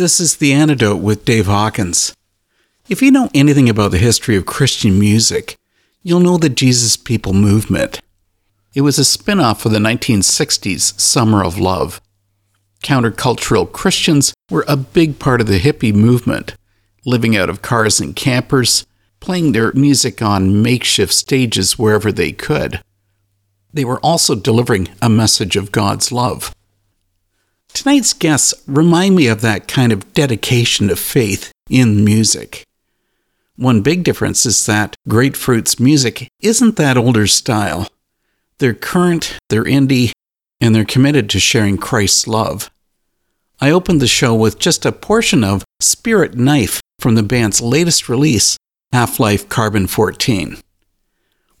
This is The Antidote with Dave Hawkins. If you know anything about the history of Christian music, you'll know the Jesus People movement. It was a spin off of the 1960s Summer of Love. Countercultural Christians were a big part of the hippie movement, living out of cars and campers, playing their music on makeshift stages wherever they could. They were also delivering a message of God's love. Tonight's guests remind me of that kind of dedication to faith in music. One big difference is that GR8FRT's music isn't that older style. They're current, they're indie, and they're committed to sharing Christ's love. I opened the show with just a portion of Spirit Knife from the band's latest release, Half Life Carbon 14.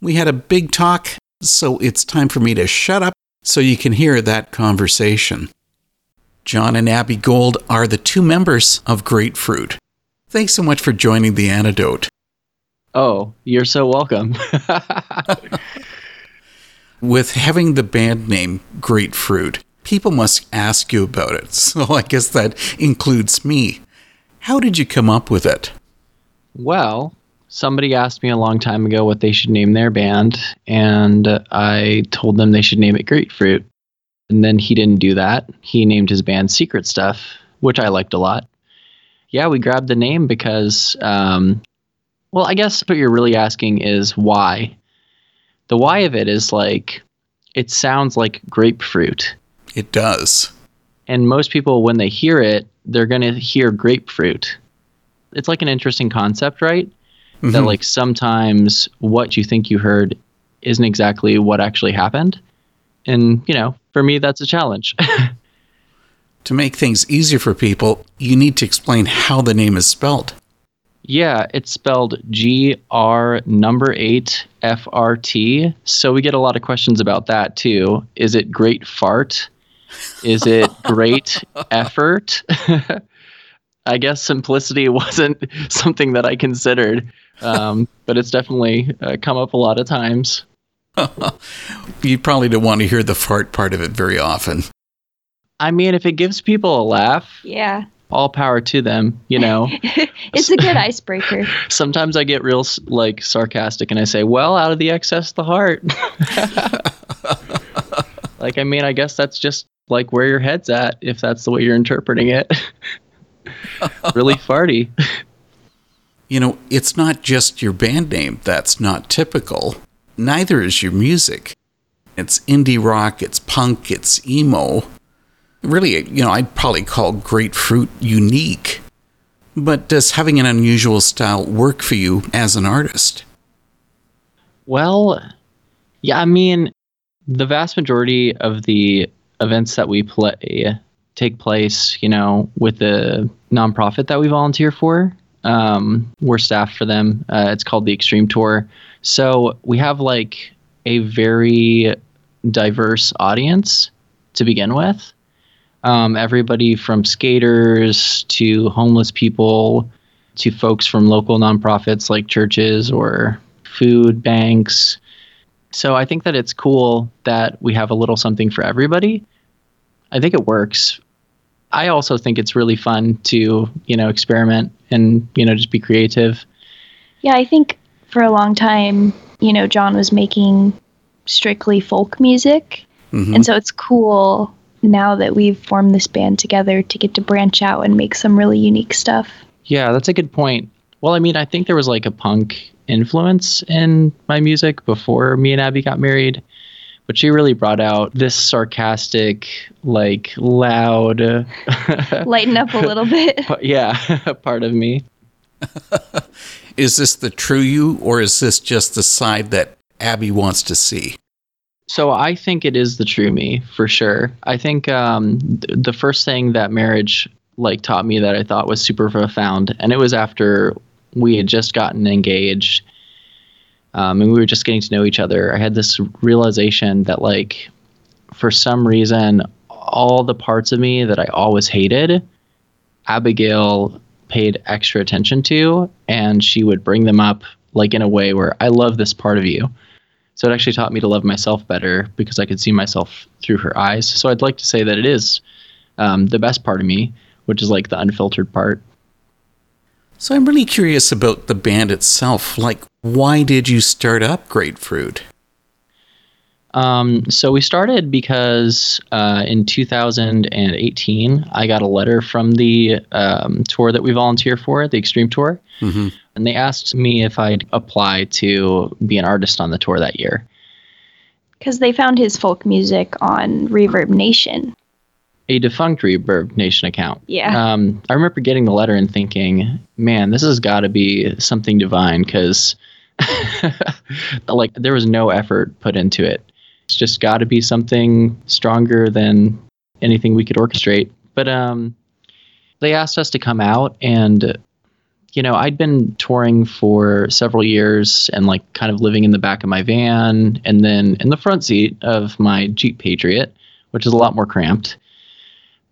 We had a big talk, so it's time for me to shut up so you can hear that conversation. John and Abby Gold are the two members of GR8FRT. Thanks so much for joining The Antidote. Oh, you're so welcome. With having the band name GR8FRT, people must ask you about it, so I guess that includes me. How did you come up with it? well, somebody asked me a long time ago what they should name their band, and I told them they should name it GR8FRT. And then he didn't do that. He named his band Secret Stuff, which I liked a lot. Yeah, we grabbed the name because, um, well, I guess what you're really asking is why. The why of it is like, it sounds like grapefruit. It does. And most people, when they hear it, they're going to hear grapefruit. It's like an interesting concept, right? That, Mhm. like, sometimes what you think you heard isn't exactly what actually happened. And, you know, for me, that's a challenge. To make things easier for people, you need to explain how the name is spelled. yeah, it's spelled G R number eight F R T. So we get a lot of questions about that too. Is it great fart? Is it great effort? I guess simplicity wasn't something that I considered, um, but it's definitely uh, come up a lot of times. You probably don't want to hear the fart part of it very often. I mean, if it gives people a laugh, Yeah. all power to them, you know. it's a good icebreaker. Sometimes I get real like sarcastic and I say, "Well, out of the excess the heart." like I mean, I guess that's just like where your head's at if that's the way you're interpreting it. really farty. You know, it's not just your band name that's not typical. Neither is your music. It's indie rock, it's punk, it's emo. Really, you know, I'd probably call GR8FRT unique. But does having an unusual style work for you as an artist? Well, yeah, I mean, the vast majority of the events that we play take place, you know, with the nonprofit that we volunteer for. Um, we're staff for them. Uh, it's called the Extreme Tour. So we have like a very diverse audience to begin with. Um, everybody from skaters to homeless people to folks from local nonprofits like churches or food banks. So I think that it's cool that we have a little something for everybody. I think it works. I also think it's really fun to, you know, experiment and, you know, just be creative. Yeah, I think for a long time, you know, John was making strictly folk music. Mhm. And so it's cool now that we've formed this band together to get to branch out and make some really unique stuff. Yeah, that's a good point. Well, I mean, I think there was like a punk influence in my music before me and Abby got married, but she really brought out this sarcastic, like loud, Lighten up a little bit. yeah, part of me. Is this the true you, or is this just the side that Abby wants to see? So I think it is the true me for sure. I think um, th- the first thing that marriage like taught me that I thought was super profound, and it was after we had just gotten engaged, um, and we were just getting to know each other. I had this realization that like, for some reason, all the parts of me that I always hated, Abigail paid extra attention to, and she would bring them up like in a way where I love this part of you. So it actually taught me to love myself better because I could see myself through her eyes. So I'd like to say that it is um, the best part of me, which is like the unfiltered part. So I'm really curious about the band itself. Like, why did you start up GR8FRT? Um, so we started because uh, in 2018, I got a letter from the um, tour that we volunteer for, the Extreme Tour, Mm-hmm. and they asked me if I'd apply to be an artist on the tour that year. Because they found his folk music on Reverb Nation. A defunct Reverb Nation account. Yeah. Um, I remember getting the letter and thinking, man, this has got to be something divine because, like, there was no effort put into it. It's just got to be something stronger than anything we could orchestrate. But um, they asked us to come out, and you know, I'd been touring for several years and like kind of living in the back of my van and then in the front seat of my Jeep Patriot, which is a lot more cramped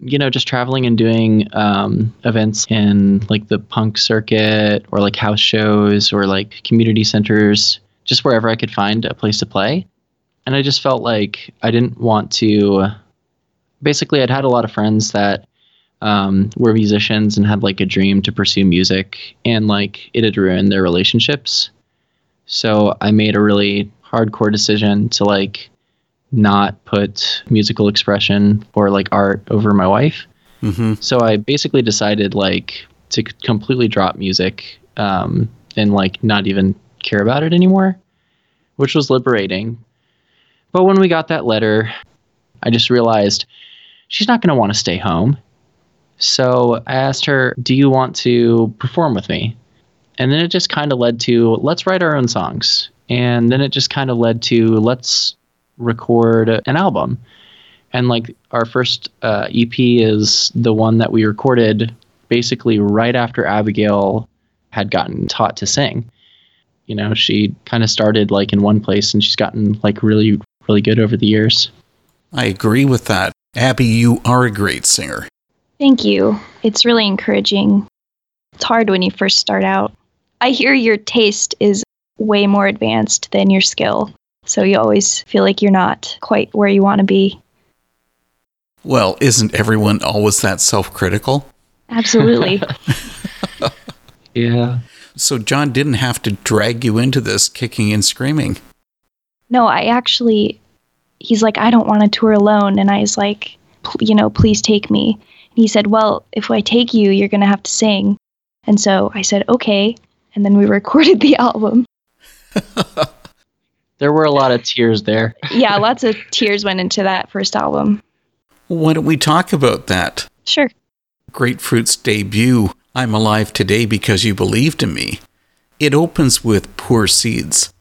you know, just traveling and doing um, events in like the punk circuit or like house shows or like community centers, just wherever I could find a place to play. And I just felt like I didn't want to. Basically, I'd had a lot of friends that um, were musicians and had like a dream to pursue music, and like it had ruined their relationships. So I made a really hardcore decision to like not put musical expression or like art over my wife. Mm-hmm. So I basically decided like to completely drop music um, and like not even care about it anymore, which was liberating. But when we got that letter, I just realized she's not going to want to stay home. So I asked her, Do you want to perform with me? And then it just kind of led to let's write our own songs. And then it just kind of led to let's record an album. And like our first uh, EP is the one that we recorded basically right after Abigail had gotten taught to sing. You know, she kind of started like in one place and she's gotten like really, really good over the years. I agree with that. Abby, you are a great singer. Thank you. It's really encouraging. It's hard when you first start out. I hear your taste is way more advanced than your skill. So you always feel like you're not quite where you want to be. Well, isn't everyone always that self critical? Absolutely. Yeah. So John didn't have to drag you into this kicking and screaming. No, I actually, he's like, I don't want to tour alone. And I was like, you know, please take me. And he said, well, if I take you, you're going to have to sing. And so I said, okay. And then we recorded the album. There were a lot of tears there. Yeah, lots of tears went into that first album. Why don't we talk about that? Sure. GR8FRT's debut, I'm Alive Today Because You Believed in Me. It opens with Poor Seeds,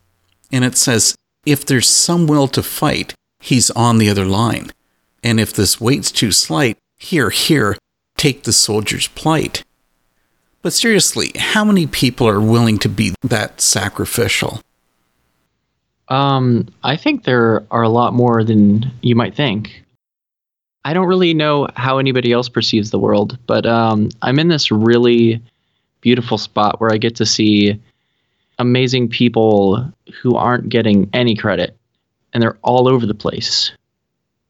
and it says, If there's some will to fight, he's on the other line. And if this weight's too slight, here, here, take the soldier's plight. But seriously, how many people are willing to be that sacrificial? Um, I think there are a lot more than you might think. I don't really know how anybody else perceives the world, but um, I'm in this really beautiful spot where I get to see amazing people who aren't getting any credit, and they're all over the place.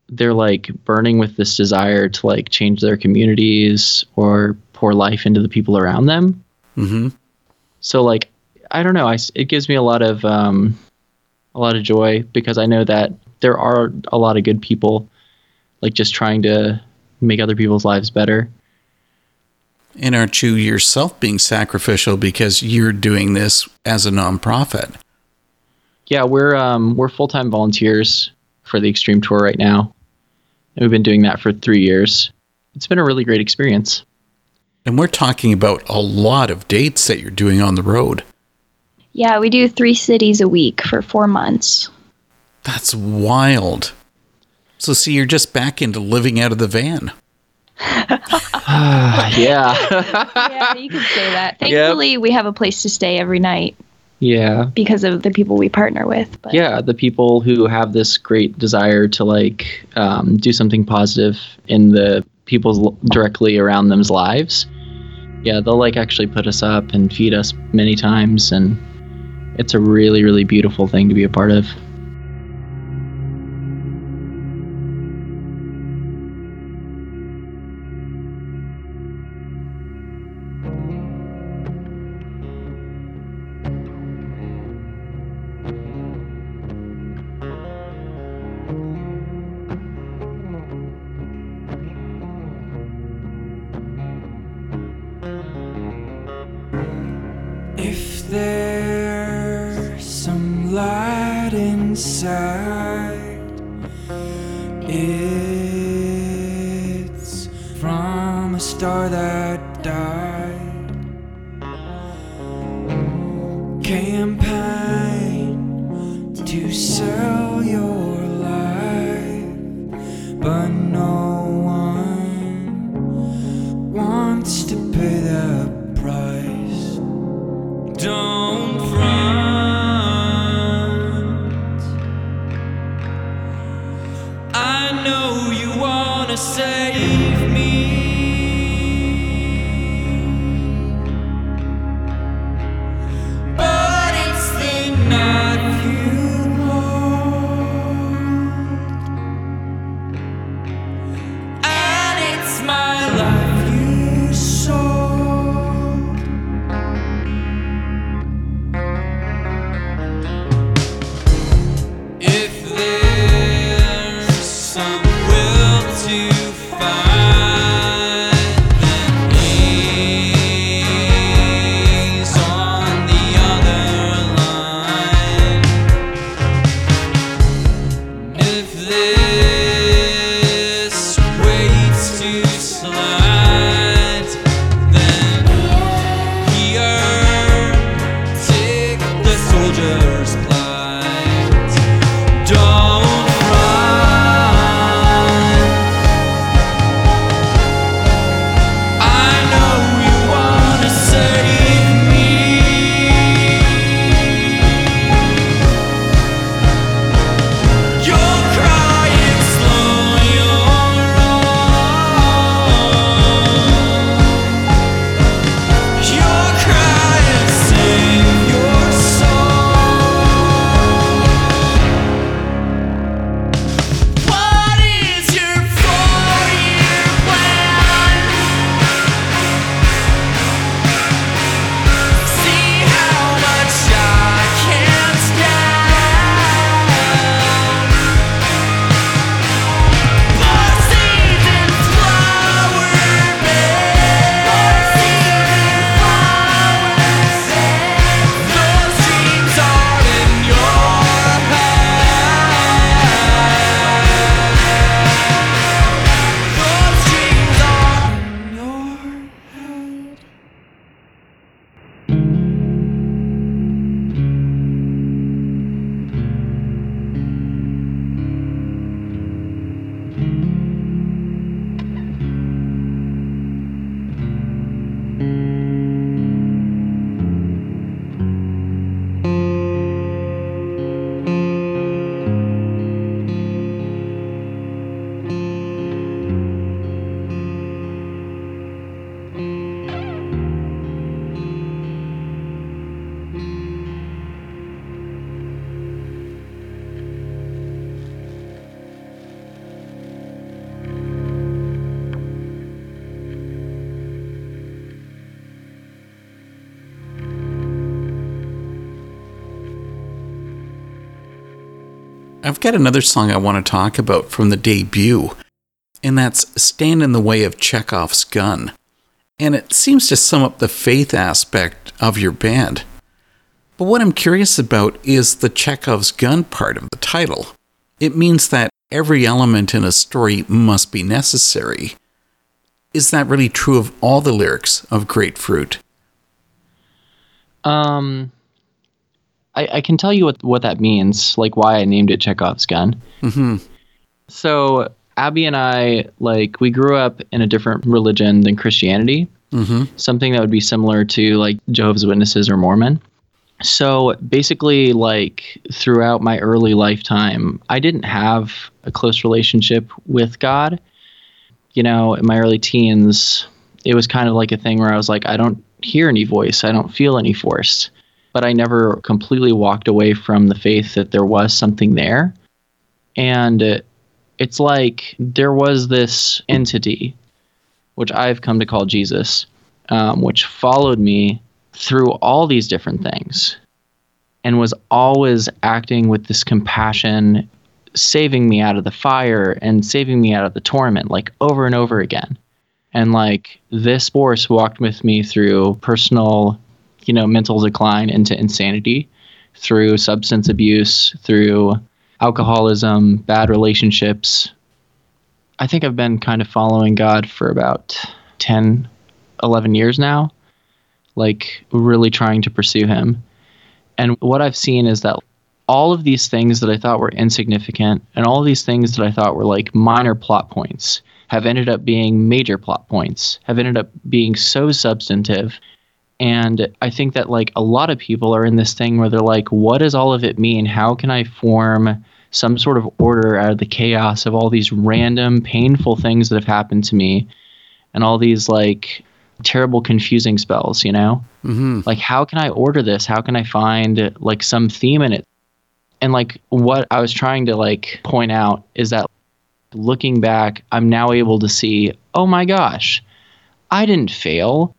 They're like burning with this desire to like change their communities or pour life into the people around them. Mm-hmm. So like, I don't know. I it gives me a lot of um, a lot of joy because I know that there are a lot of good people, like just trying to make other people's lives better. And aren't you yourself being sacrificial because you're doing this as a nonprofit? Yeah, we're um, we're full time volunteers for the Extreme Tour right now, and we've been doing that for three years. It's been a really great experience. And we're talking about a lot of dates that you're doing on the road. Yeah, we do three cities a week for four months. That's wild. So, see, you're just back into living out of the van. yeah, yeah, you could say that. Thankfully, we have a place to stay every night yeah. because of the people we partner with. But yeah the people who have this great desire to like um, do something positive in the people's l- directly around them's lives yeah they'll like actually put us up and feed us many times and it's a really really beautiful thing to be a part of I've got another song I want to talk about from the debut, and that's Stand in the Way of Chekhov's Gun. And it seems to sum up the faith aspect of your band. But what I'm curious about is the Chekhov's gun part of the title. It means that every element in a story must be necessary. Is that really true of all the lyrics of GR8FRT? Um, I, I can tell you what, what that means, like why I named it Chekhov's gun. Mm-hmm. So Abby and I, like, we grew up in a different religion than Christianity, Mm-hmm. something that would be similar to like Jehovah's Witnesses or Mormon. So basically, like throughout my early lifetime, I didn't have a close relationship with God. You know, in my early teens, it was kind of like a thing where I was like, I don't hear any voice, I don't feel any force. But I never completely walked away from the faith that there was something there. And it's like there was this entity, which I've come to call Jesus, um, which followed me through all these different things and was always acting with this compassion, saving me out of the fire and saving me out of the torment, like over and over again. And like this force walked with me through personal, you know, mental decline into insanity, through substance abuse, through alcoholism, bad relationships. I think I've been kind of following God for about 10, 11 years now like really trying to pursue him. And what I've seen is that all of these things that I thought were insignificant and all these things that I thought were like minor plot points have ended up being major plot points, have ended up being so substantive. And I think that like a lot of people are in this thing where they're like, what does all of it mean? How can I form some sort of order out of the chaos of all these random, painful things that have happened to me and all these like terrible confusing spells you know Mm-hmm. like how can i order this how can i find like some theme in it and like what i was trying to like point out is that looking back i'm now able to see oh my gosh i didn't fail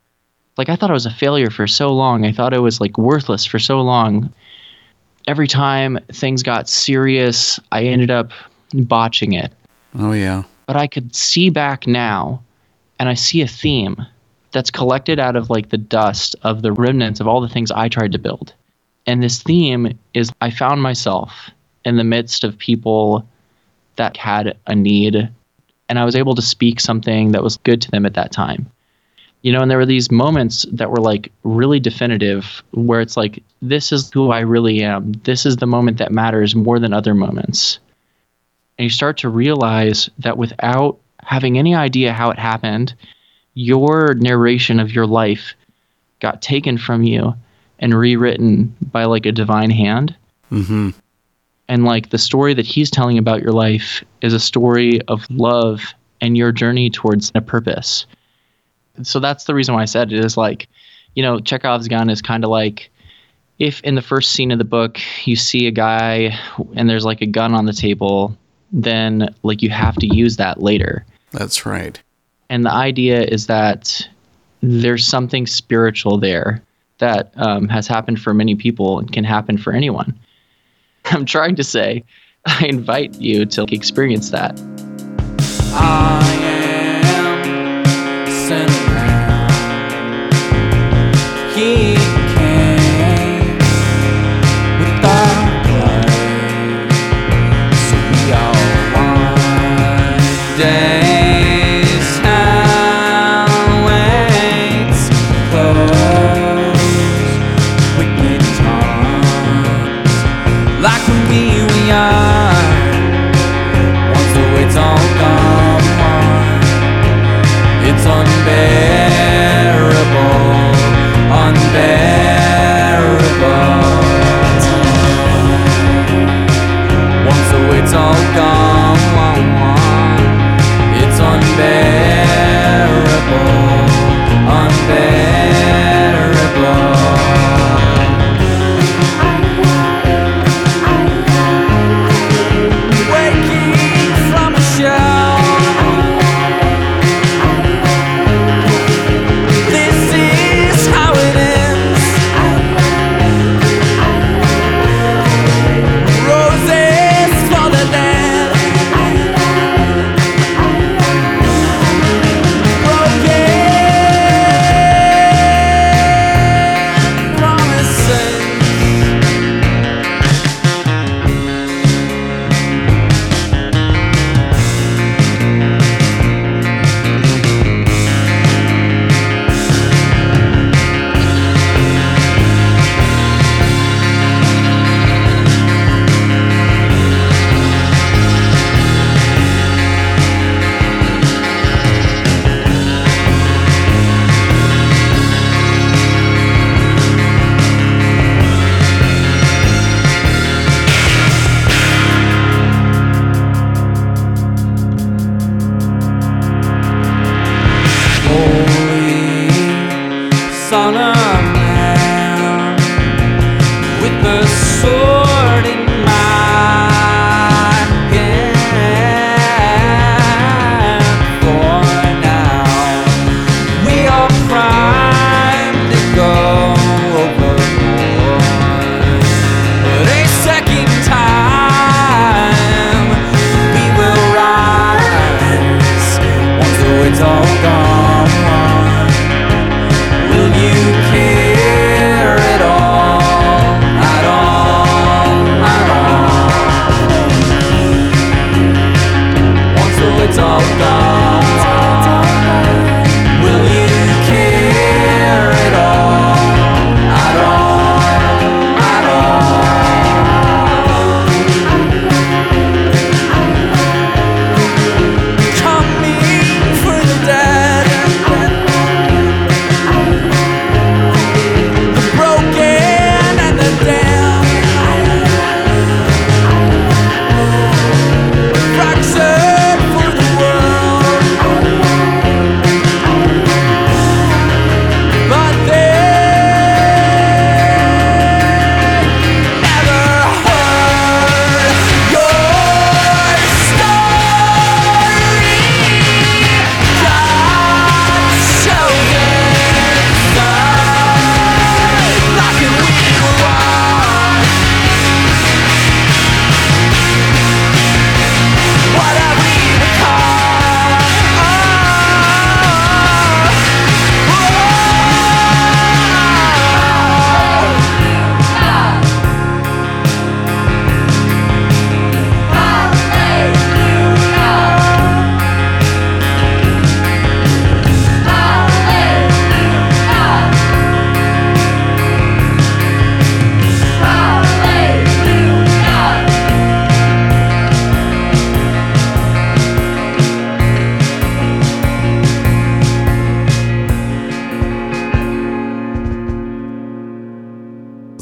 like i thought i was a failure for so long i thought i was like worthless for so long every time things got serious i ended up botching it Oh, yeah. but I could see back now and I see a theme that's collected out of like the dust of the remnants of all the things I tried to build. And this theme is I found myself in the midst of people that had a need and I was able to speak something that was good to them at that time. You know, and there were these moments that were like really definitive where it's like, this is who I really am. This is the moment that matters more than other moments and you start to realize that without having any idea how it happened, your narration of your life got taken from you and rewritten by like a divine hand. Mm-hmm. And like the story that he's telling about your life is a story of love and your journey towards a purpose. So that's the reason why I said it is like, you know, Chekhov's gun is kind of like if in the first scene of the book you see a guy and there's like a gun on the table, then like you have to use that later. That's right. And the idea is that there's something spiritual there that um, has happened for many people and can happen for anyone. I'm trying to say, I invite you to experience that. I am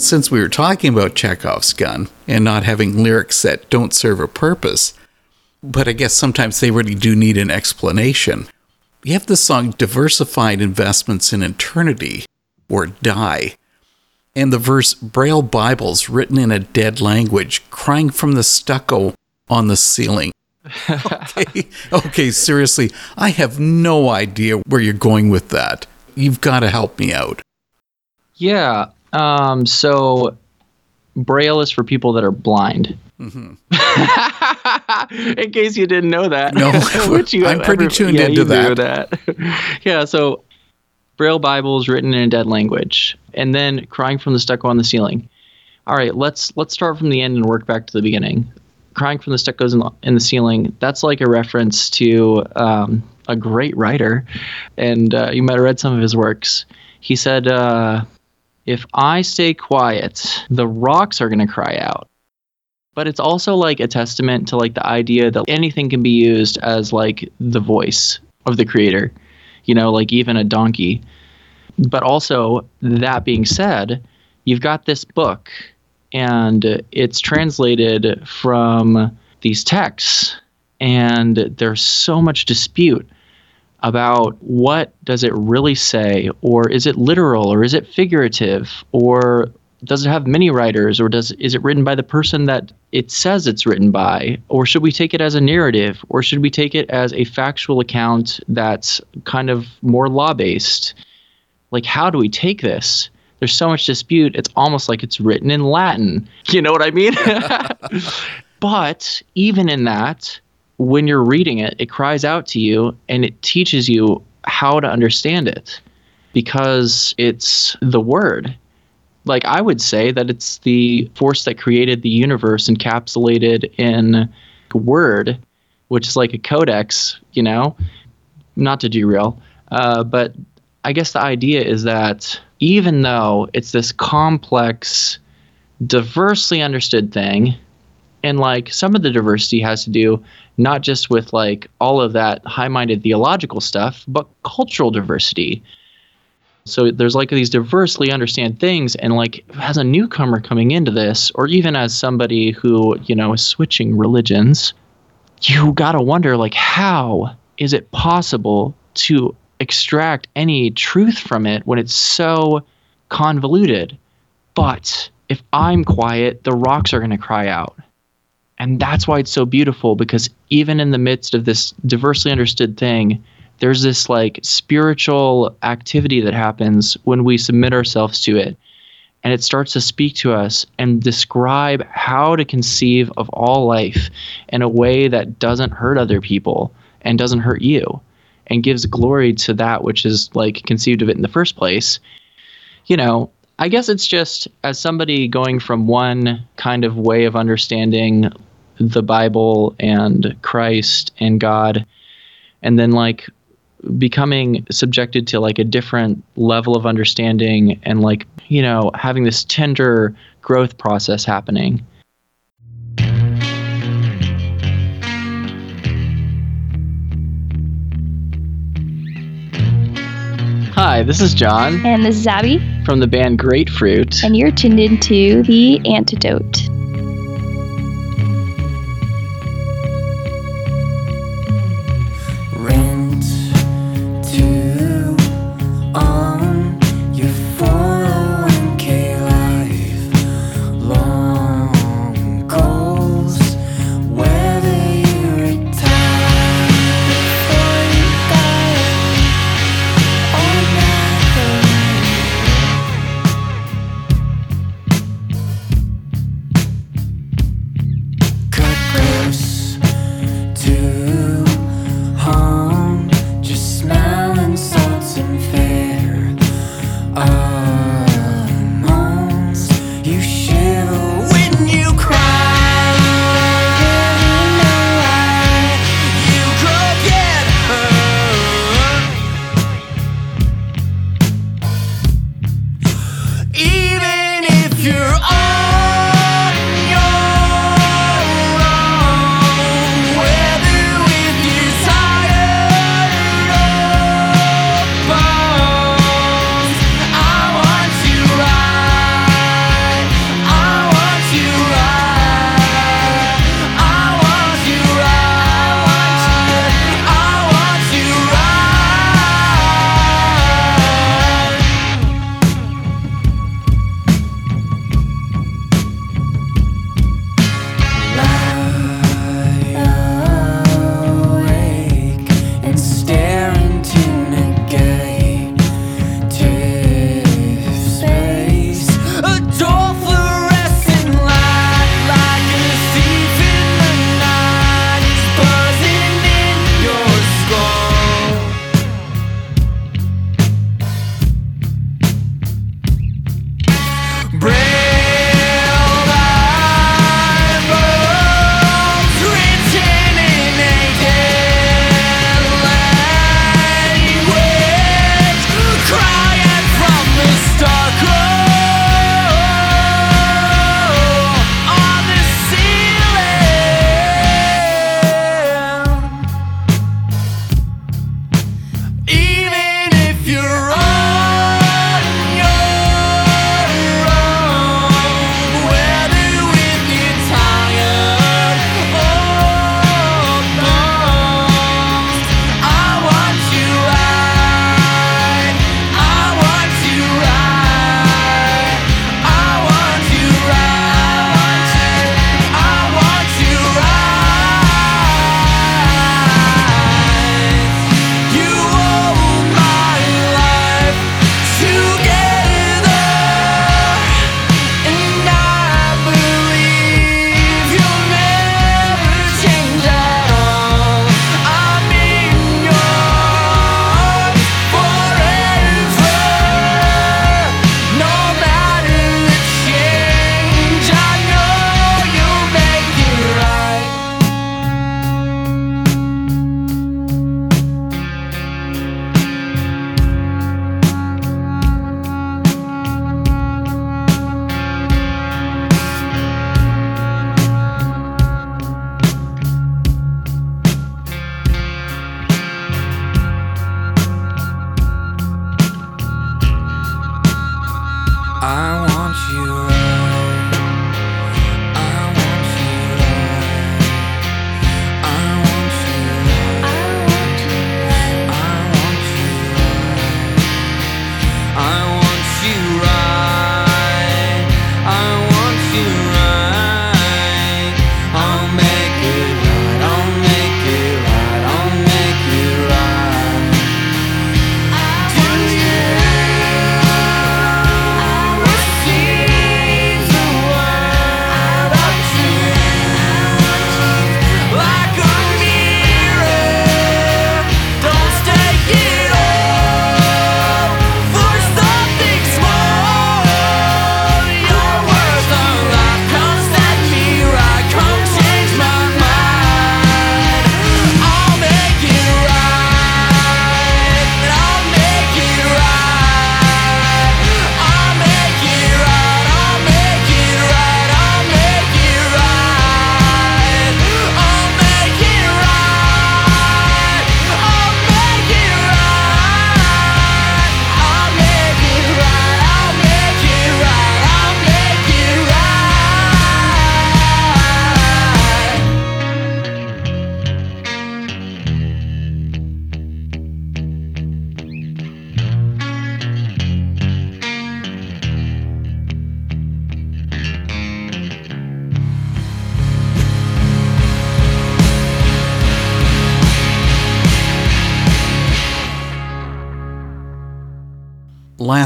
Since we were talking about Chekhov's gun and not having lyrics that don't serve a purpose, but I guess sometimes they really do need an explanation. You have the song Diversified Investments in Eternity, or Die, and the verse Braille Bibles written in a dead language, crying from the stucco on the ceiling. okay, okay, seriously, I have no idea where you're going with that. You've got to help me out. Yeah. Um, so Braille is for people that are blind. In case you didn't know that. No, I'm pretty tuned into you that. that. yeah, so Braille Bible is written in a dead language, and then crying from the stucco on the ceiling. All right, let's let's start from the end and work back to the beginning. Crying from the stuccos in the, in the ceiling. That's like a reference to um, a great writer, and uh, you might have read some of his works. He said, uh, "If I stay quiet, the rocks are going to cry out." but it's also like a testament to like the idea that anything can be used as like the voice of the creator you know like even a donkey but also that being said you've got this book and it's translated from these texts and there's so much dispute about what does it really say or is it literal or is it figurative or does it have many writers or does is it written by the person that it says it's written by or should we take it as a narrative or should we take it as a factual account that's kind of more law based like how do we take this? There's so much dispute it's almost like it's written in latin. You know what i mean? But even in that when you're reading it it cries out to you and it teaches you how to understand it because it's the word like I would say that it's the force that created the universe encapsulated in word, which is like a codex, you know, not to derail. Uh, but I guess the idea is that even though it's this complex, diversely understood thing, and like some of the diversity has to do not just with like all of that high minded theological stuff, but cultural diversity. So there's like these diversely understand things, and like as a newcomer coming into this, or even as somebody who you know is switching religions, you gotta wonder like how is it possible to extract any truth from it when it's so convoluted? But if I'm quiet, the rocks are going to cry out. And that's why it's so beautiful because even in the midst of this diversely understood thing, there's this like spiritual activity that happens when we submit ourselves to it. And it starts to speak to us and describe how to conceive of all life in a way that doesn't hurt other people and doesn't hurt you and gives glory to that which is like conceived of it in the first place. You know, I guess it's just as somebody going from one kind of way of understanding the Bible and Christ and God, and then like becoming subjected to like a different level of understanding and like, you know, having this tender growth process happening. Hi, this is John And this is Abby, from the band GR8FRT. and you're tuned into The Antidote.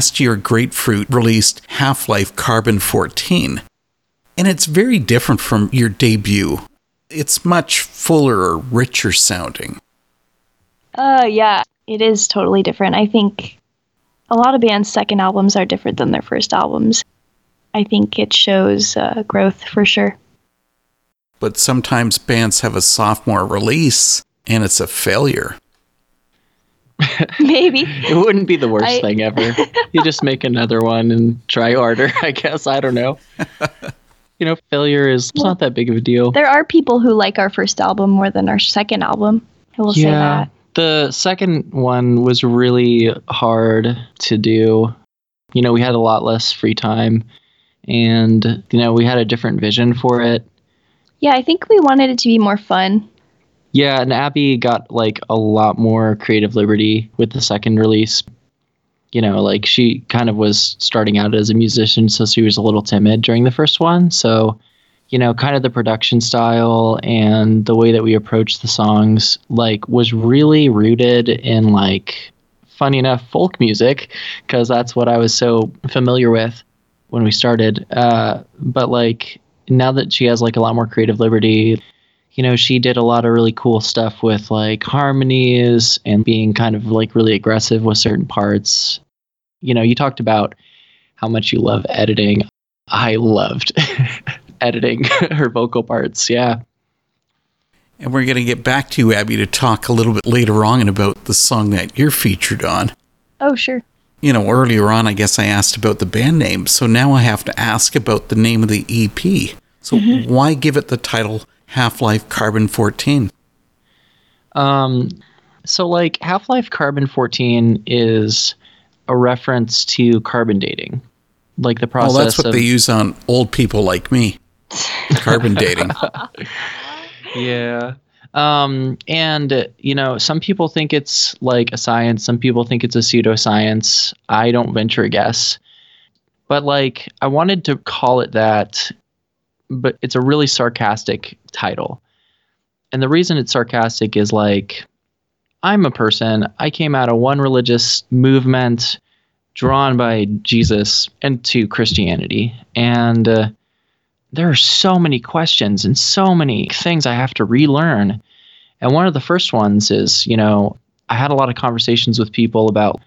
Last year GR8FRT released Half Life Carbon 14. And it's very different from your debut. It's much fuller or richer sounding. Uh, yeah, it is totally different. I think a lot of bands' second albums are different than their first albums. I think it shows uh, growth for sure. But sometimes bands have a sophomore release and it's a failure. Maybe. It wouldn't be the worst I- thing ever. you just make another one and try harder, I guess. I don't know. you know, failure is it's not that big of a deal. There are people who like our first album more than our second album. I will say that. The second one was really hard to do. You know, we had a lot less free time and, you know, we had a different vision for it. Yeah, I think we wanted it to be more fun. Yeah, and Abby got like a lot more creative liberty with the second release. You know, like she kind of was starting out as a musician, so she was a little timid during the first one. So, you know, kind of the production style and the way that we approached the songs, like, was really rooted in like, funny enough, folk music, because that's what I was so familiar with when we started. Uh, but like, now that she has like a lot more creative liberty, you know, she did a lot of really cool stuff with like harmonies and being kind of like really aggressive with certain parts. You know, you talked about how much you love editing. I loved editing her vocal parts. Yeah. And we're going to get back to you, Abby, to talk a little bit later on about the song that you're featured on. Oh, sure. You know, earlier on, I guess I asked about the band name, so now I have to ask about the name of the EP. So, mm-hmm. why give it the title Half Life Carbon 14? Um, so like Half-Life Carbon 14 is a reference to carbon dating. Like the process Oh, that's what of they use on old people like me. Carbon dating. Yeah. Um, and you know, some people think it's like a science, some people think it's a pseudoscience. I don't venture a guess. But like I wanted to call it that, but it's a really sarcastic title. And the reason it's sarcastic is like I'm a person, I came out of one religious movement drawn by Jesus into Christianity. And uh, there are so many questions and so many things I have to relearn. And one of the first ones is, you know, I had a lot of conversations with people about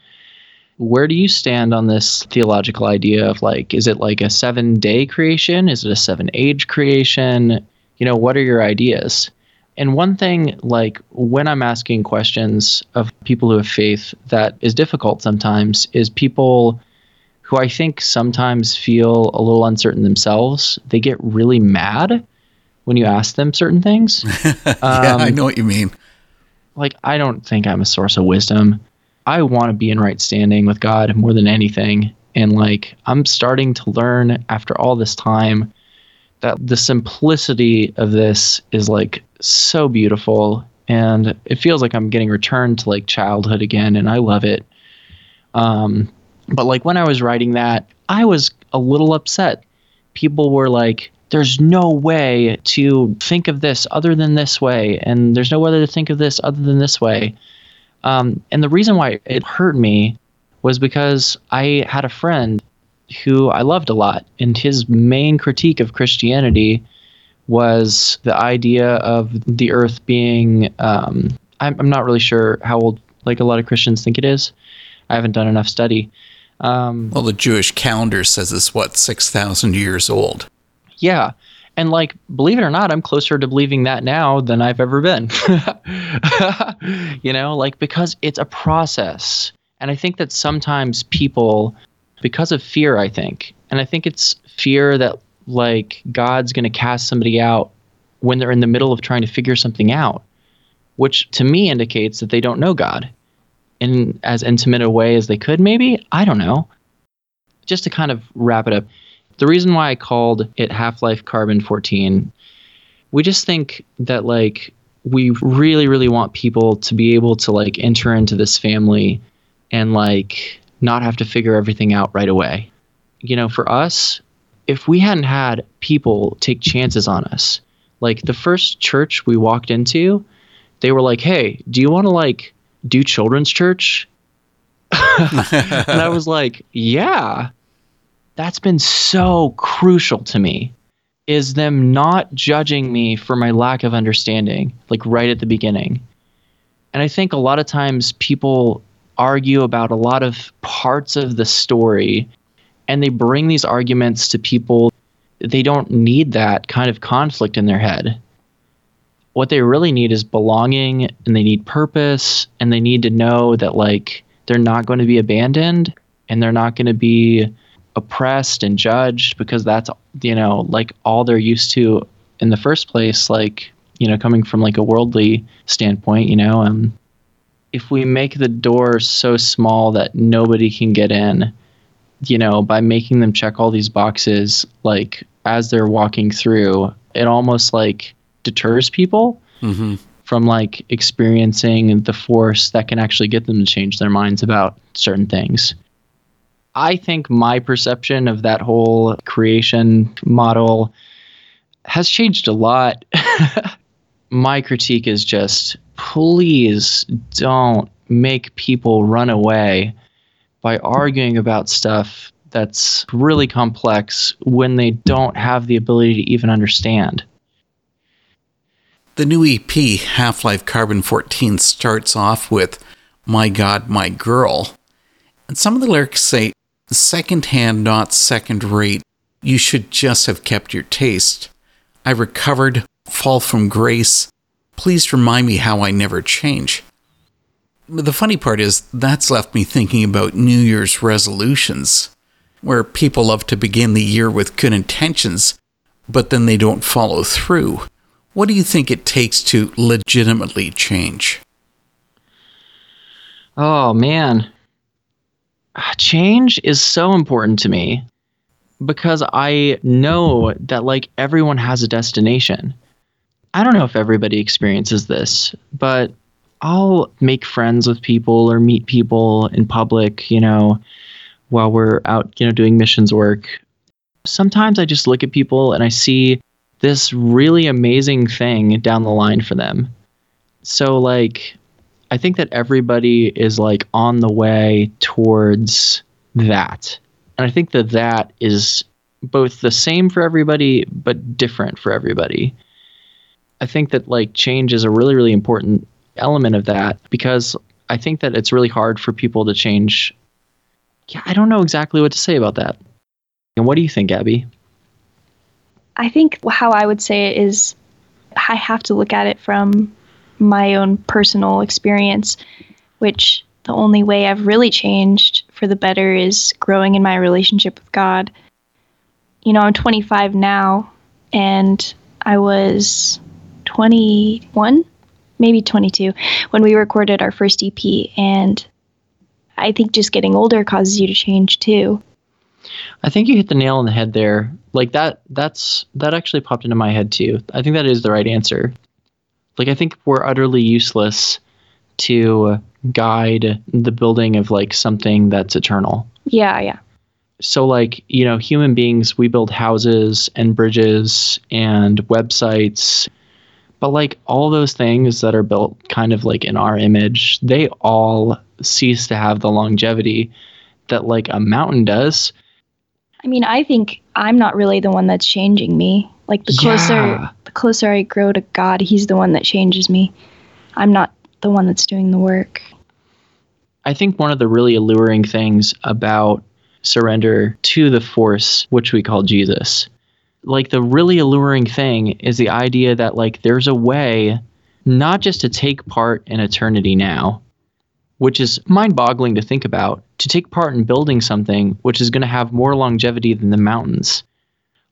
where do you stand on this theological idea of like, is it like a seven day creation? Is it a seven age creation? You know, what are your ideas? And one thing, like when I'm asking questions of people who have faith that is difficult sometimes, is people who I think sometimes feel a little uncertain themselves. They get really mad when you ask them certain things. yeah, I Um, know what you mean. like, I don't think I'm a source of wisdom. I want to be in right standing with God more than anything. And like, I'm starting to learn after all this time that the simplicity of this is like so beautiful. And it feels like I'm getting returned to like childhood again. And I love it. Um, but like when I was writing that, I was a little upset. People were like, there's no way to think of this other than this way, and there's no way to think of this other than this way. Um, and the reason why it hurt me was because I had a friend who I loved a lot, and his main critique of Christianity was the idea of the earth being. Um, I'm, I'm not really sure how old, like a lot of Christians think it is. I haven't done enough study. Um, Well, the Jewish calendar says it's what, 6,000 years old. Yeah. And like, believe it or not, I'm closer to believing that now than I've ever been. you know, like because it's a process. And I think that sometimes people, because of fear, I think, and I think it's fear that like God's going to cast somebody out when they're in the middle of trying to figure something out, which to me indicates that they don't know God in as intimate a way as they could, maybe. I don't know. Just to kind of wrap it up, the reason why I called it Half Life Carbon 14, we just think that like we really, really want people to be able to like enter into this family and like not have to figure everything out right away. You know, for us, if we hadn't had people take chances on us, like the first church we walked into, they were like, "Hey, do you want to like do children's church?" and I was like, yeah, that's been so crucial to me is them not judging me for my lack of understanding, like right at the beginning. And I think a lot of times people argue about a lot of parts of the story and they bring these arguments to people. They don't need that kind of conflict in their head. What they really need is belonging and they need purpose and they need to know that, like, they're not going to be abandoned and they're not going to be oppressed and judged because that's you know like all they're used to in the first place like you know coming from like a worldly standpoint you know um if we make the door so small that nobody can get in you know by making them check all these boxes like as they're walking through it almost like deters people Mm-hmm. from like experiencing the force that can actually get them to change their minds about certain things. I think my perception of that whole creation model has changed a lot. my critique is just please don't make people run away by arguing about stuff that's really complex when they don't have the ability to even understand. The new EP, Half Life Carbon 14, starts off with My God, My Girl. And some of the lyrics say, Second hand, not second rate. You should just have kept your taste. I recovered, fall from grace. Please remind me how I never change. The funny part is, that's left me thinking about New Year's resolutions, where people love to begin the year with good intentions, but then they don't follow through. What do you think it takes to legitimately change? Oh man. Ah, Change is so important to me because I know that like everyone has a destination. I don't know if everybody experiences this, but I'll make friends with people or meet people in public, you know, while we're out, you know, doing missions work. Sometimes I just look at people and I see this really amazing thing down the line for them. So like I think that everybody is like on the way towards that. And I think that that is both the same for everybody but different for everybody. I think that like change is a really really important element of that because I think that it's really hard for people to change. Yeah, I don't know exactly what to say about that. And what do you think, Abby? I think how I would say it is I have to look at it from my own personal experience, which the only way I've really changed for the better is growing in my relationship with God. You know, I'm 25 now, and I was 21, maybe 22, when we recorded our first EP. And I think just getting older causes you to change too. I think you hit the nail on the head there. Like that that's that actually popped into my head too. I think that is the right answer. Like I think we're utterly useless to guide the building of like something that's eternal. Yeah, yeah. So like, you know, human beings we build houses and bridges and websites but like all those things that are built kind of like in our image, they all cease to have the longevity that like a mountain does. I mean, I think I'm not really the one that's changing me. Like the closer Yeah. Closer I grow to God, he's the one that changes me. I'm not the one that's doing the work. I think one of the really alluring things about surrender to the force, which we call Jesus, like the really alluring thing is the idea that like there's a way not just to take part in eternity now, which is mind boggling to think about, to take part in building something which is going to have more longevity than the mountains.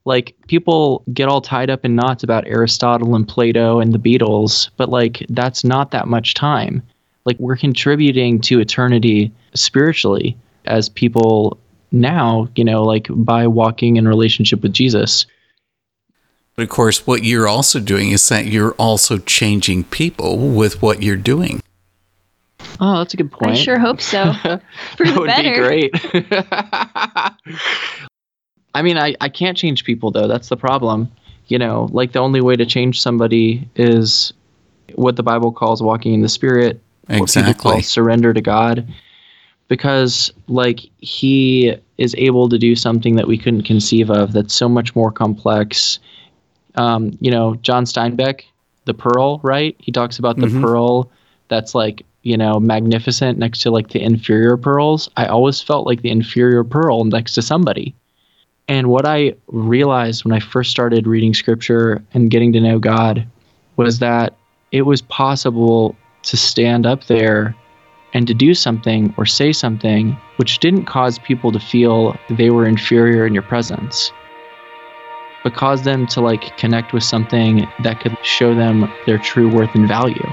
Like people get all tied up in knots about Aristotle and Plato and the Beatles, but like that's not that much time. Like we're contributing to eternity spiritually as people now, you know, like by walking in relationship with Jesus. But of course, what you're also doing is that you're also changing people with what you're doing. Oh, that's a good point. I sure hope so. For that the would better. be great. I mean, I, I can't change people though. That's the problem. You know, like the only way to change somebody is what the Bible calls walking in the Spirit. Exactly. call surrender to God. because like he is able to do something that we couldn't conceive of that's so much more complex um, you know john steinbeck the pearl right he talks about the Mhm. pearl that's like you know magnificent next to like the inferior pearls i always felt like the inferior pearl next to somebody and what i realized when i first started reading scripture and getting to know god was that it was possible to stand up there and to do something or say something which didn't cause people to feel they were inferior in your presence but caused them to like connect with something that could show them their true worth and value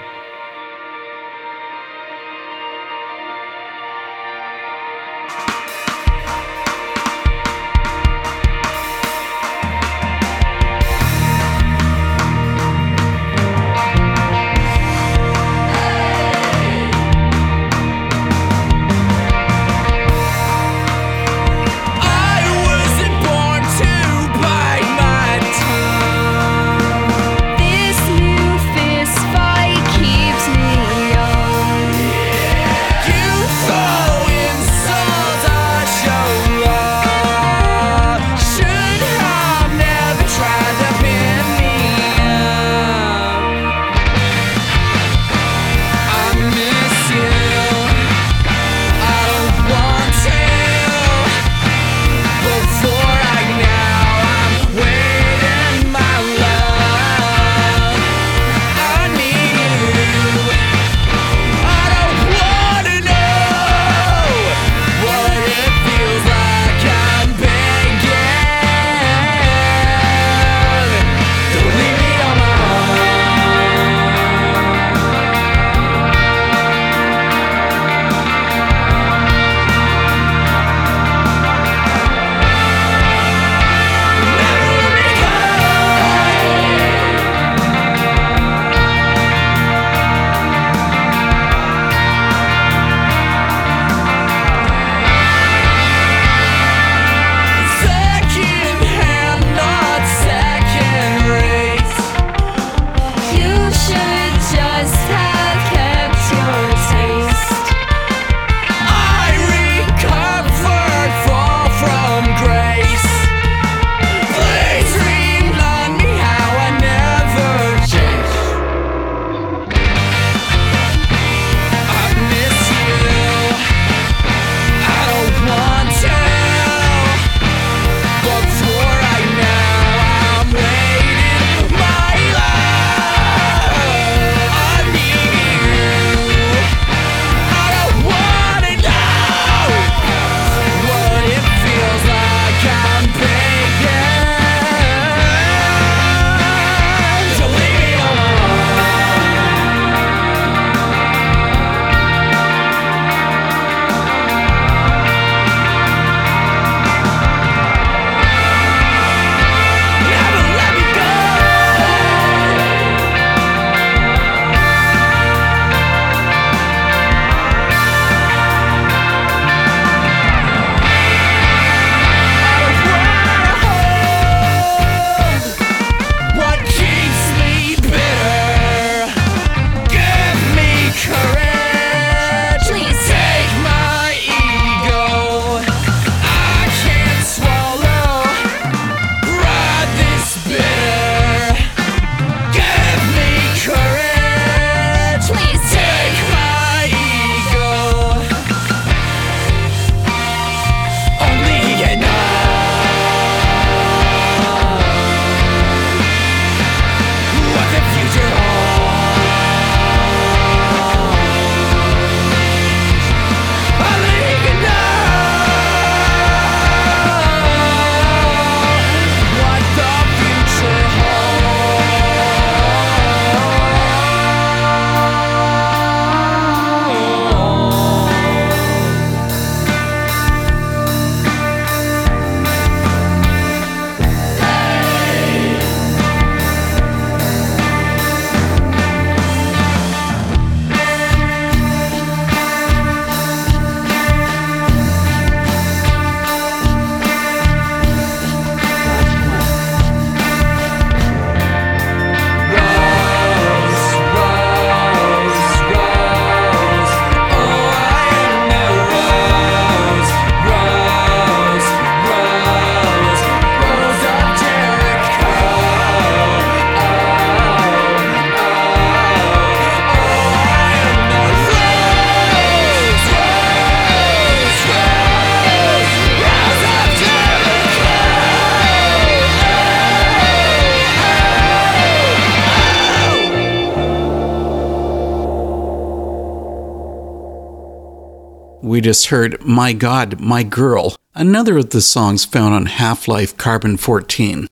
just heard My God, My Girl, another of the songs found on Half Life Carbon 14.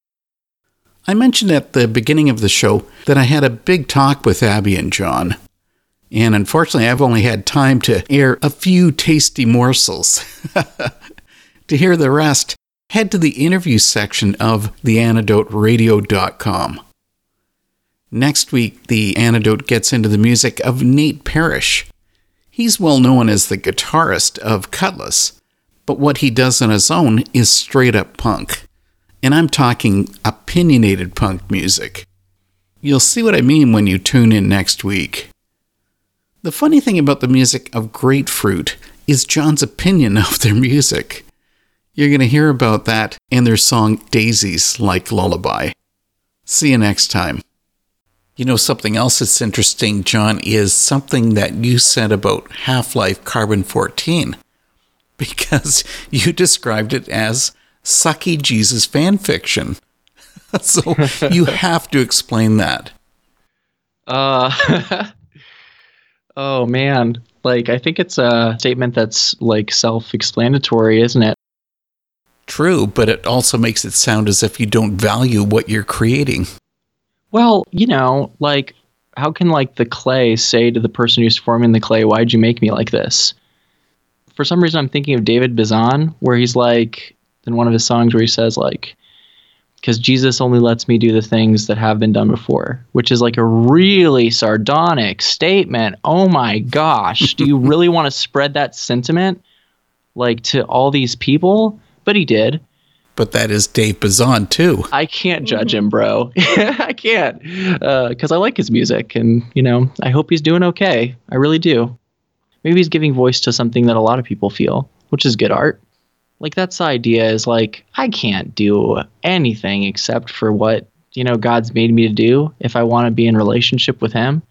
I mentioned at the beginning of the show that I had a big talk with Abby and John. And unfortunately, I've only had time to air a few tasty morsels. to hear the rest, head to the interview section of theantidoteradio.com. Next week, The Antidote gets into the music of Nate Parrish. He's well known as the guitarist of Cutlass, but what he does on his own is straight up punk. And I'm talking opinionated punk music. You'll see what I mean when you tune in next week. The funny thing about the music of GR8FRT is John's opinion of their music. You're going to hear about that and their song Daisies Like Lullaby. See you next time. You know, something else that's interesting, John, is something that you said about Half Life Carbon 14, because you described it as sucky Jesus fan fiction. so you have to explain that. Uh, oh man, like I think it's a statement that's like self-explanatory, isn't it? True, but it also makes it sound as if you don't value what you're creating. Well, you know, like how can like the clay say to the person who's forming the clay, "Why'd you make me like this?" For some reason, I'm thinking of David Bazan, where he's like in one of his songs where he says like, "Because Jesus only lets me do the things that have been done before," which is like a really sardonic statement. Oh my gosh, do you really want to spread that sentiment like to all these people? But he did but that is Dave Bazan too. I can't judge him, bro. I can't because uh, I like his music, and you know, I hope he's doing okay. I really do. Maybe he's giving voice to something that a lot of people feel, which is good art. Like that's the idea is like I can't do anything except for what you know God's made me to do if I want to be in relationship with Him.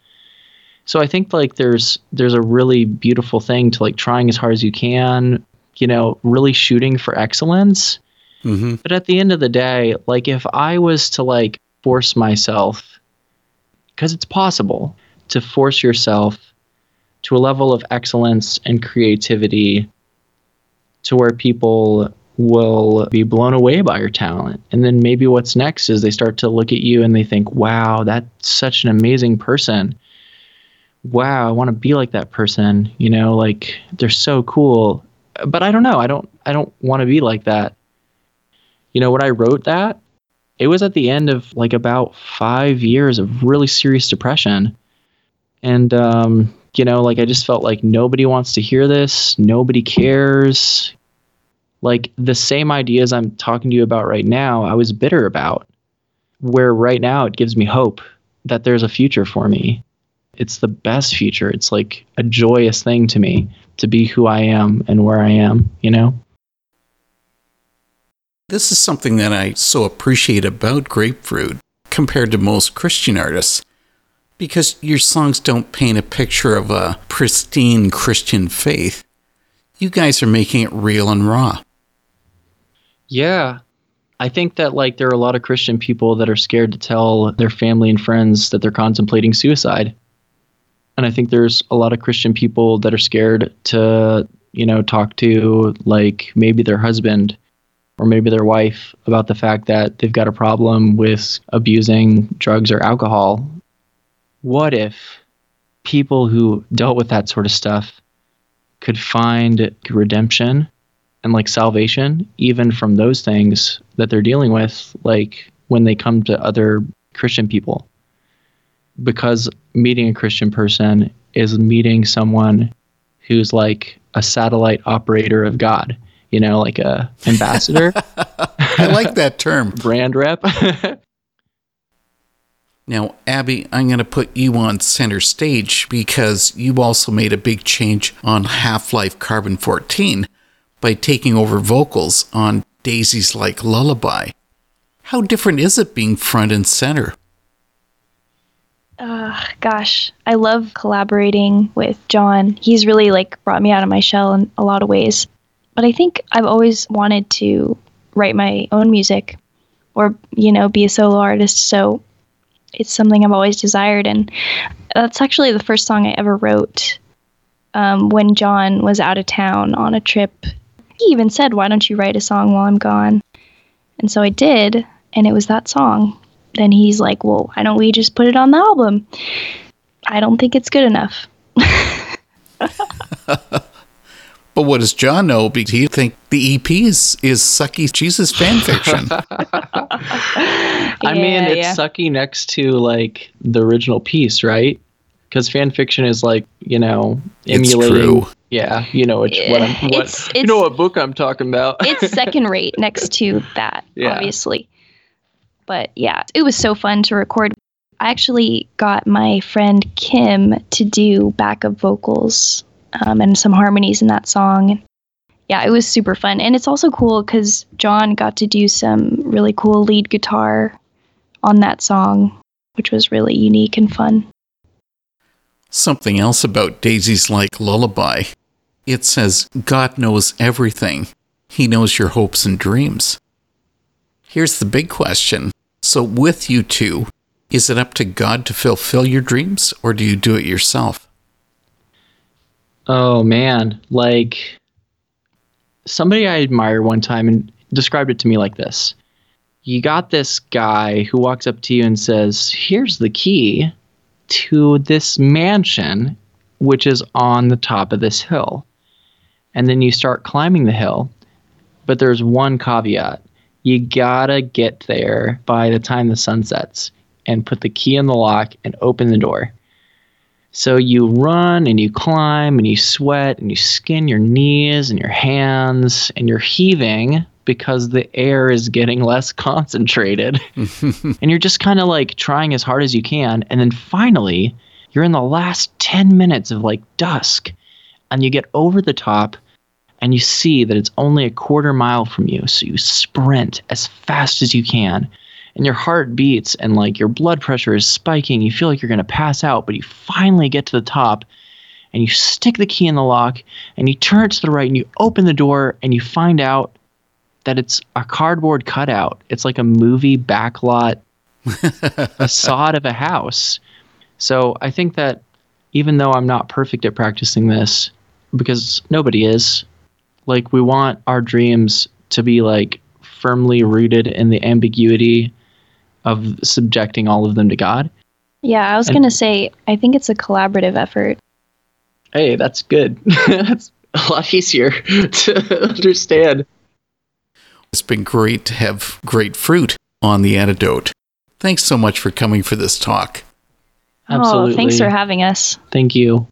So I think like there's there's a really beautiful thing to like trying as hard as you can, you know, really shooting for excellence Mm-hmm. But at the end of the day, like if I was to like force myself, because it's possible to force yourself to a level of excellence and creativity to where people will be blown away by your talent. And then maybe what's next is they start to look at you and they think, wow, that's such an amazing person. Wow, I want to be like that person. You know, like they're so cool. But I don't know. I don't I don't want to be like that you know, when I wrote that, it was at the end of like about five years of really serious depression. And, um, you know, like I just felt like nobody wants to hear this, nobody cares. Like the same ideas I'm talking to you about right now, I was bitter about. Where right now it gives me hope that there's a future for me. It's the best future. It's like a joyous thing to me to be who I am and where I am, you know? This is something that I so appreciate about GR8FRT compared to most Christian artists. Because your songs don't paint a picture of a pristine Christian faith. You guys are making it real and raw. Yeah. I think that like there are a lot of Christian people that are scared to tell their family and friends that they're contemplating suicide. And I think there's a lot of Christian people that are scared to, you know, talk to like maybe their husband or maybe their wife about the fact that they've got a problem with abusing drugs or alcohol. What if people who dealt with that sort of stuff could find redemption and like salvation even from those things that they're dealing with, like when they come to other Christian people? Because meeting a Christian person is meeting someone who's like a satellite operator of God you know, like a ambassador. I like that term. Brand rep. now, Abby, I'm going to put you on center stage because you also made a big change on Half Life Carbon 14 by taking over vocals on Daisies Like Lullaby. How different is it being front and center? Uh, gosh, I love collaborating with John. He's really like brought me out of my shell in a lot of ways. But I think I've always wanted to write my own music or, you know, be a solo artist. So it's something I've always desired. And that's actually the first song I ever wrote um, when John was out of town on a trip. He even said, Why don't you write a song while I'm gone? And so I did, and it was that song. Then he's like, Well, why don't we just put it on the album? I don't think it's good enough. But what does John know? Because he think the EP is, is sucky Jesus fan fiction. I mean, it's yeah. sucky next to like the original piece, right? Because fan fiction is like you know It's emulating. true. Yeah, you know which what I'm. What, It's- you know it's- what book I'm talking about. it's second rate next to that, Yeah. obviously. But yeah, it was so fun to record. I actually got my friend Kim to do backup vocals um, and some harmonies in that song. Yeah, it was super fun. And it's also cool because John got to do some really cool lead guitar on that song, which was really unique and fun. Something else about Daisies Like Lullaby. It says, God knows everything. He knows your hopes and dreams. Here's the big question. So, with you two, is it up to God to fulfill your dreams, or do you do it yourself? Oh man, like somebody I admire one time and described it to me like this. You got this guy who walks up to you and says, "Here's the key to this mansion which is on the top of this hill." And then you start climbing the hill. But there's one caveat. You got to get there by the time the sun sets and put the key in the lock and open the door. So you run and you climb and you sweat and you skin your knees and your hands and you're heaving because the air is getting less concentrated. and you're just kind of like trying as hard as you can. And then finally, you're in the last 10 minutes of like dusk and you get over the top and you see that it's only a quarter mile from you. So you sprint as fast as you can and your heart beats and like your blood pressure is spiking. You feel like you're going to pass out, but you finally get to the top and you stick the key in the lock and you turn it to the right and you open the door and you find out that it's a cardboard cutout. It's like a movie backlot facade of a house. So I think that even though I'm not perfect at practicing this, because nobody is, like we want our dreams to be like firmly rooted in the ambiguity of subjecting all of them to God. Yeah, I was And- going to say, I think it's a collaborative effort. Hey, that's good. that's a lot easier to understand. It's been great to have GR8FRT on the antidote. Thanks so much for coming for this talk. Absolutely. Oh, thanks for having us. Thank you.